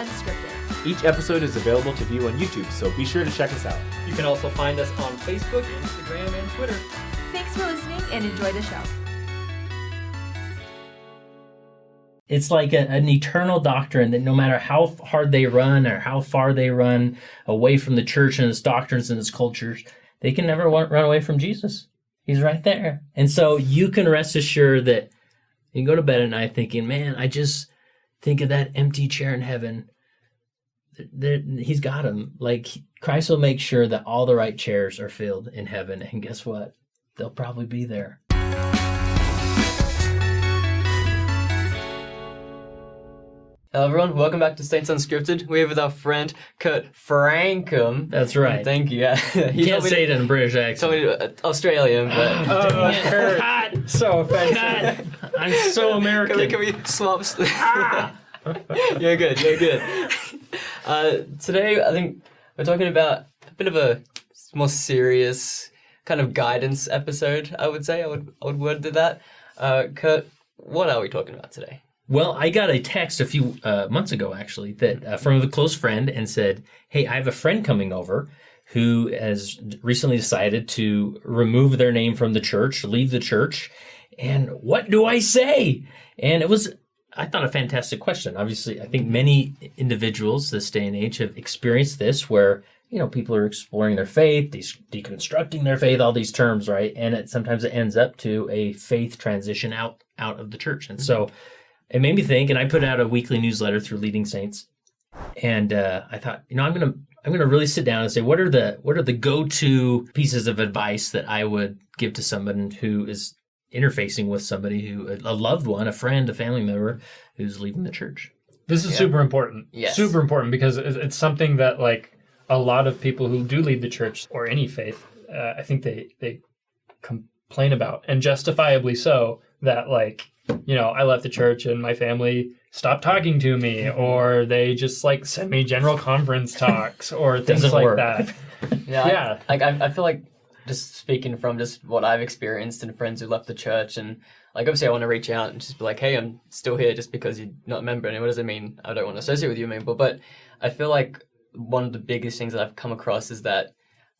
Unscripted. Each episode is available to view on YouTube, so be sure to check us out. You can also find us on Facebook, Instagram, and Twitter. Thanks for listening and enjoy the show. It's like a, an eternal doctrine that no matter how hard they run or how far they run away from the church and its doctrines and its cultures, they can never run away from Jesus. He's right there. And so you can rest assured that you can go to bed at night thinking, man, I just think of that empty chair in heaven. There, he's got him. Like Christ will make sure that all the right chairs are filled in heaven. And guess what? They'll probably be there. Hello, everyone. Welcome back to Saints Unscripted. We're here with our friend Kurt Francom. That's right. Thank you. Yeah, You he can't say to- it in a British told accent. me to, uh, Australian, but God, So offensive. God, I'm so American. can we, can we swap? you're good. You're good. Uh, today, I think we're talking about a bit of a more serious kind of guidance episode. I would say I would I would word to that. Uh, Kurt, what are we talking about today? Well, I got a text a few uh, months ago, actually, that uh, from a close friend, and said, "Hey, I have a friend coming over who has recently decided to remove their name from the church, leave the church, and what do I say?" And it was, I thought, a fantastic question. Obviously, I think many individuals this day and age have experienced this, where you know people are exploring their faith, de- deconstructing their faith, all these terms, right? And it sometimes it ends up to a faith transition out out of the church, and so it made me think and i put out a weekly newsletter through leading saints and uh, i thought you know i'm gonna i'm gonna really sit down and say what are the what are the go-to pieces of advice that i would give to someone who is interfacing with somebody who a loved one a friend a family member who's leaving the church This is super important. Yes. Super important because it's it's something that like a lot of people who do leave the church or any faith, uh, I think they they complain about and justifiably so that like you know I left the church and my family stopped talking to me or they just like send me general conference talks or things Doesn't like work. that. Yeah, Yeah. I, like I, I feel like just speaking from just what I've experienced and friends who left the church, and like obviously I want to reach out and just be like, hey, I'm still here just because you're not a member. And what does it mean? I don't want to associate with you anymore. But I feel like one of the biggest things that I've come across is that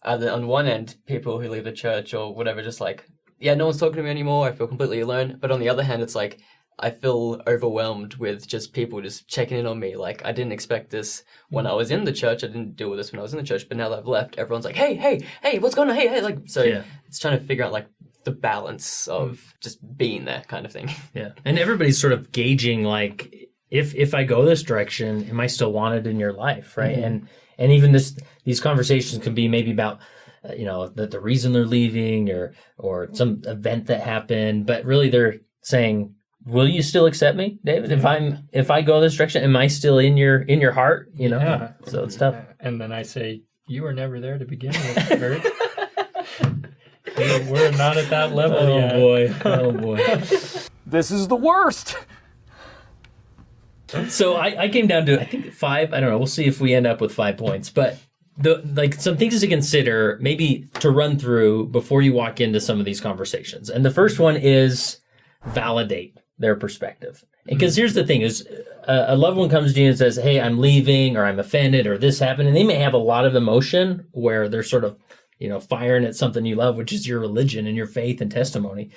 either on one end, people who leave the church or whatever, just like, yeah, no one's talking to me anymore. I feel completely alone. But on the other hand, it's like I feel overwhelmed with just people just checking in on me. Like I didn't expect this when I mm. was in the church. I didn't deal with this when I was in the church. But now that I've left, everyone's like, "Hey, hey, hey, what's going on? Hey, hey!" Like so, Yeah. it's trying to figure out like the balance mm. of just being there, kind of thing. yeah and everybody's sort of gauging like if if i go this direction am i still wanted in your life right mm-hmm. and and even this these conversations can be maybe about uh, you know the, the reason they're leaving or or some event that happened but really they're saying will you still accept me david if i'm if i go this direction am i still in your in your heart you know Yeah. so it's tough And then I say, You were never there to begin with, Kurt. We're- We're not at that level oh yet. boy oh boy This is the worst! so I, I came down to I think five. I don't know. We'll see if we end up with five points. But the like some things to consider, maybe to run through before you walk into some of these conversations. And the first one is validate their perspective. Because mm-hmm. here's the thing: is a, a loved one comes to you and says, "Hey, I'm leaving," or "I'm offended," or "This happened," and they may have a lot of emotion where they're sort of you know firing at something you love, which is your religion and your faith and testimony.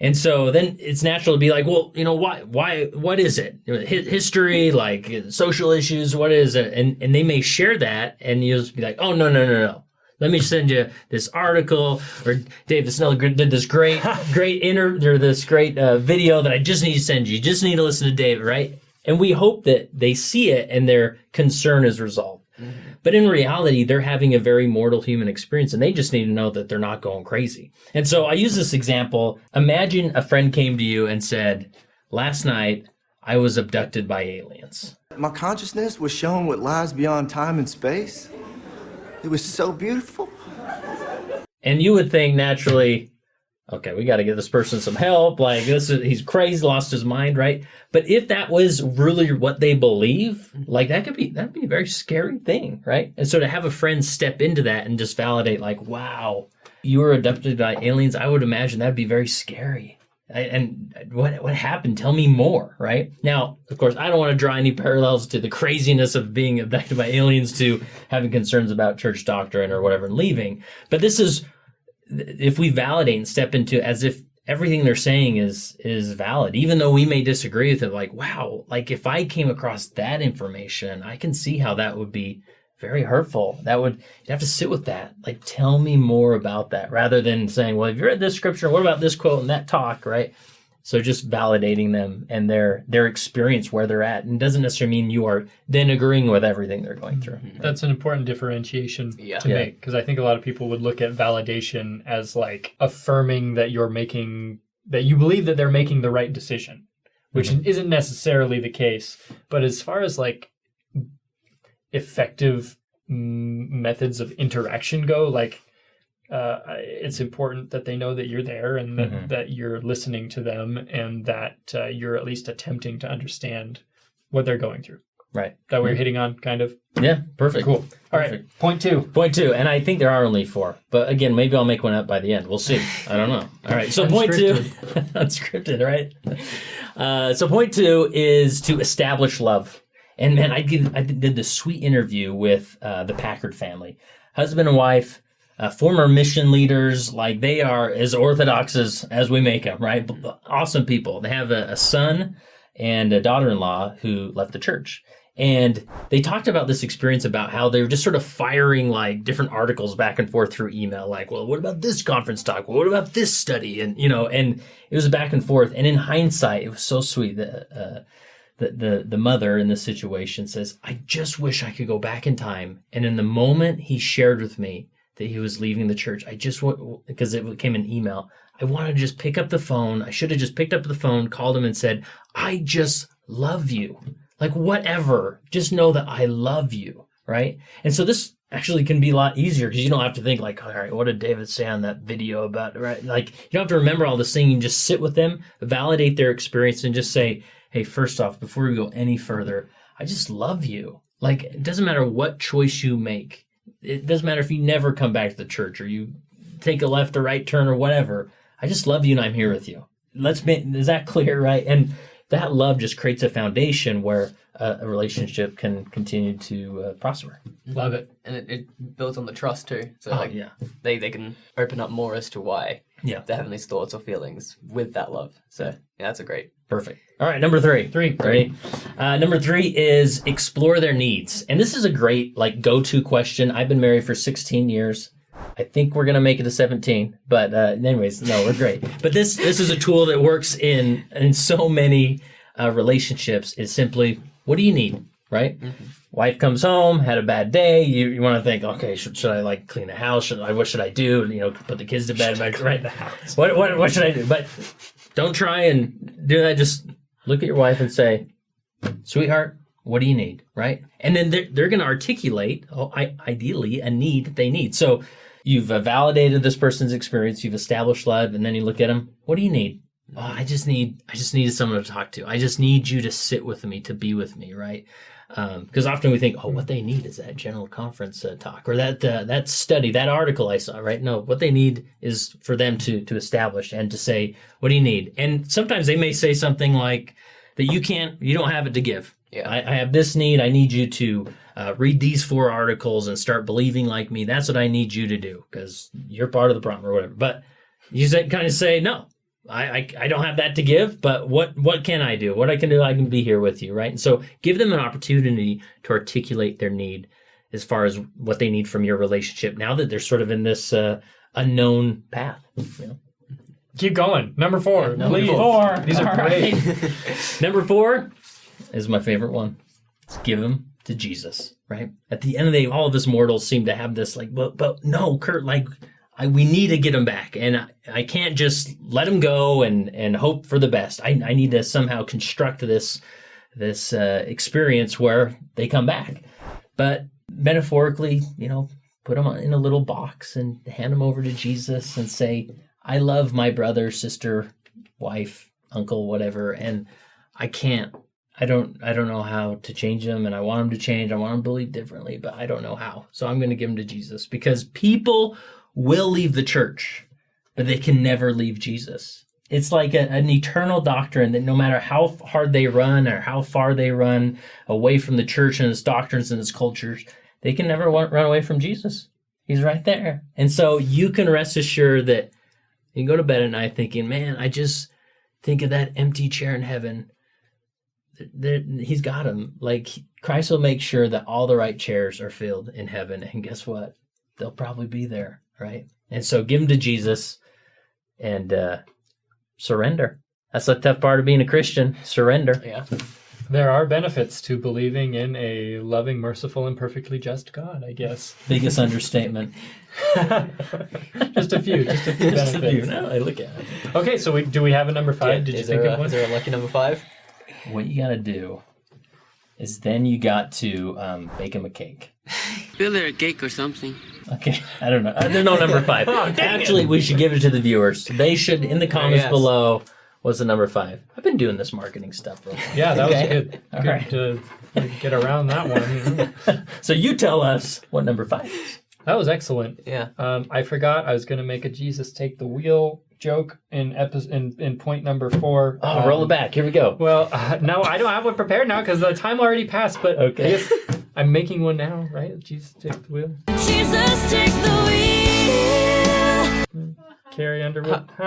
And so then it's natural to be like, well, you know, why, why, what is it? You know, hi- History, like social issues, what is it? And and they may share that, and you'll just be like, oh no, no, no, no. Let me send you this article, or Dave Snell did this great, great inter, or this great uh, video that I just need to send you. You just need to listen to Dave, right? And we hope that they see it and their concern is resolved. But in reality, they're having a very mortal human experience and they just need to know that they're not going crazy. And so I use this example. Imagine a friend came to you and said, Last night I was abducted by aliens. My consciousness was shown what lies beyond time and space. It was so beautiful. And you would think naturally, okay, we got to give this person some help. Like this is, he's crazy, lost his mind, right? But if that was really what they believe, like that could be, that'd be a very scary thing, right? And so to have a friend step into that and just validate, like, wow, you were abducted by aliens, I would imagine that'd be very scary. And what what happened? Tell me more, right? Now, of course, I don't want to draw any parallels to the craziness of being abducted by aliens to having concerns about church doctrine or whatever and leaving. But this is if we validate and step into as if everything they're saying is is valid, even though we may disagree with it. Like, wow, like if I came across that information, I can see how that would be very hurtful. That would you have to sit with that. Like, tell me more about that, rather than saying, "Well, if you read this scripture? What about this quote and that talk?" Right. So just validating them and their their experience where they're at, and doesn't necessarily mean you are then agreeing with everything they're going through. Mm-hmm. That's an important differentiation Yeah. to Yeah. make because I think a lot of people would look at validation as like affirming that you're making that you believe that they're making the right decision, which mm-hmm. isn't necessarily the case. But as far as like effective mm, methods of interaction go, like uh, it's important that they know that you're there and that, Mhm. that you're listening to them and that uh, you're at least attempting to understand what they're going through. Right. That we're hitting on, kind of. Yeah. Perfect. Cool. All right. Perfect. Point two. Point two, and I think there are only four. But again, maybe I'll make one up by the end. We'll see. I don't know. All right. So point two, unscripted, right? Uh, so point two is to establish love. And man, I did I did this sweet interview with uh, the Packard family, husband and wife, uh, former mission leaders. Like they are as orthodox as as we make them, right? Awesome people. They have a, a son and a daughter-in-law who left the church. And they talked about this experience about how they were just sort of firing like different articles back and forth through email. Like, well, what about this conference talk? Well, what about this study? And, you know, and it was back and forth. And in hindsight, it was so sweet that, uh, the, the, the mother in this situation says, I just wish I could go back in time. And in the moment he shared with me that he was leaving the church, I just want, because it came an email, I wanted to just pick up the phone. I should have just picked up the phone, called him and said, I just love you. Like whatever, just know that I love you. Right. And so this actually can be a lot easier because you don't have to think like, all right, what did David say on that video about, right? Like you don't have to remember all this thing. You can just sit with them, validate their experience and just say, Hey, first off, before we go any further, I just love you. Like it doesn't matter what choice you make. It doesn't matter if you never come back to the church or you take a left or right turn or whatever. I just love you and I'm here with you. Let's be, is that clear, right? And that love just creates a foundation where uh, a relationship can continue to uh, prosper. Love it. and it, it builds on the trust too. So Oh, like yeah. they they can open up more as to why Yeah. they're having these thoughts or feelings with that love. So yeah, that's a great. Perfect. All right, number three. Three. Ready? Uh, number three is explore their needs, and this is a great like go-to question. I've been married for 16 years. I think we're gonna make it to 17, but uh, anyways, no, we're great. But this this is a tool that works in in so many uh, relationships. Is simply what do you need, right? Wife comes home, had a bad day. You, you want to think, okay, should, should I like clean the house? Should I? What should I do? You know, put the kids to bed. right? the house. What, what what should I do? But don't try and do that. Just look at your wife and say, "Sweetheart, what do you need?" Right? And then they're they're going to articulate, oh, I, ideally, a need that they need. So you've uh, validated this person's experience, you've established love, and then you look at them. What do you need? Oh, I just need I just needed someone to talk to. I just need you to sit with me, to be with me, right? Because often we think, oh, what they need is that general conference uh, talk or that uh, that study, that article I saw, right? No, what they need is for them to to establish and to say, what do you need? And sometimes they may say something like that you can't, you don't have it to give. Yeah. I, I have this need. I need you to uh, read these four articles and start believing like me. That's what I need you to do because you're part of the problem or whatever. But you said kind of say no. I, I, I don't have that to give, but what what can I do? What I can do, I can be here with you, right? And so give them an opportunity to articulate their need as far as what they need from your relationship. Now that they're sort of in this uh, unknown path. You know? Keep going. Number four. number please. four. These are All great. right. Number four is my favorite one. It's give them to Jesus, right? At the end of the day, all of us mortals seem to have this like, but but no, Kurt, like I, we need to get him back, and I, I can't just let him go and and hope for the best. I, I need to somehow construct this this uh, experience where they come back. But metaphorically, you know, put them in a little box and hand them over to Jesus and say, "I love my brother, sister, wife, uncle, whatever, and I can't. I don't. I don't know how to change them, and I want them to change. I want them to believe differently, but I don't know how. So I'm going to give them to Jesus because people will leave the church, but they can never leave Jesus. it's like a, an eternal doctrine that no matter how hard they run or how far they run away from the church and its doctrines and its cultures, they can never run away from Jesus. He's right there. And so you can rest assured that you can go to bed at night thinking, man, I just think of that empty chair in heaven. There, he's got him. Like Christ will make sure that all the right chairs are filled in heaven. And guess what? They'll probably be there, right? And so give them to Jesus and uh, surrender. That's the tough part of being a Christian. Surrender. Yeah. There are benefits to believing in a loving, merciful, and perfectly just God, I guess. Biggest understatement. just a few, just a few Just a benefits. few. Now I look at it. Okay, so we, do we have a number five? Did you is, think there of a, one? is there a lucky number five? What you got to do is then you got to um, bake him a cake. Build her a cake or something. Okay, I don't know. Uh, There's no number five. Actually, we should give it to the viewers. They should in the comments yes. below. What's the number five? I've been doing this marketing stuff. For a. Yeah, that was good. All good right. to get around that one. So you tell us what number five is. That was excellent. Yeah. Um, I forgot I was going to make a Jesus take the wheel joke in episode in, in point number four. Oh, Um, roll it back. Here we go. Well, uh, no, I don't have one prepared now because the time already passed. But Okay. I guess I'm making one now, right? Jesus take the wheel. Jesus, take the wheel. Carrie Underwood.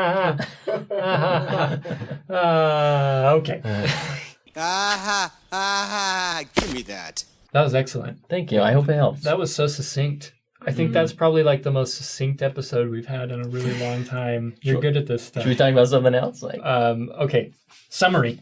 uh, okay, Aha, aha, give me that. that was excellent. Thank you. I hope it helps. That was so succinct. I think that's probably like the most succinct episode we've had in a really long time. You're good at this stuff. Should we talk about something else? Like Um, okay, summary.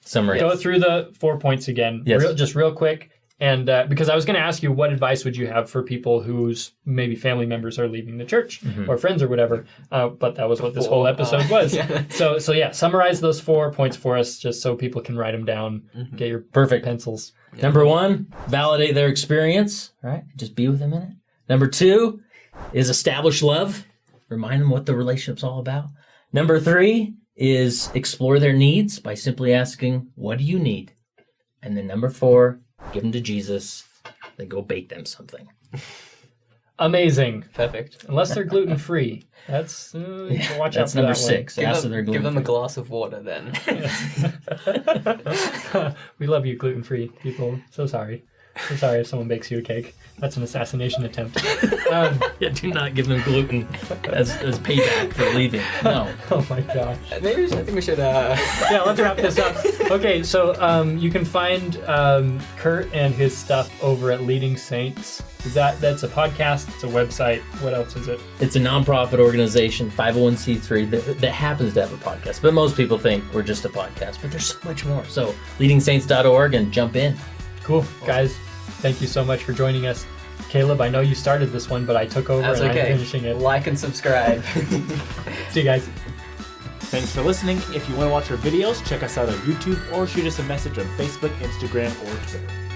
summary. Go through the four points again, Yes. real, just real quick. And uh, because I was going to ask you, what advice would you have for people whose maybe family members are leaving the church Mm-hmm. or friends or whatever? Uh, but that was what this whole episode uh, was. yeah. So, so yeah, summarize those four points for us, just so people can write them down. Mm-hmm. Get your Perfect. pencils. Number one, validate their experience. Right? Just be with them in it. Number two is establish love. Remind them what the relationship's all about. Number three is explore their needs by simply asking, "What do you need?" And then number four, give them to Jesus. Then go bake them something. Amazing. Perfect. Unless they're gluten free. That's uh, you can watch That's out for number that six. Give Ask if them, they're give them a glass of water then. we love you, gluten free people. So sorry. So sorry if someone bakes you a cake. That's an assassination attempt. Um, Yeah, do not give them gluten as, as payback for leaving. No. oh my gosh. Maybe we should, I think we should. Uh, yeah, let's wrap this up. Okay, so um, you can find um, Kurt and his stuff over at Leading Saints. Is that that's a podcast? It's a website. What else is it? It's a nonprofit organization, 501c3, that, that happens to have a podcast. But most people think we're just a podcast, but there's so much more. So, leadingsaints.org and jump in. Cool, guys. Thank you so much for joining us. Caleb, I know you started this one, but I took over that's and okay. I'm finishing it. Like and subscribe. See you guys. Thanks for listening. If you want to watch our videos, check us out on YouTube or shoot us a message on Facebook, Instagram, or Twitter.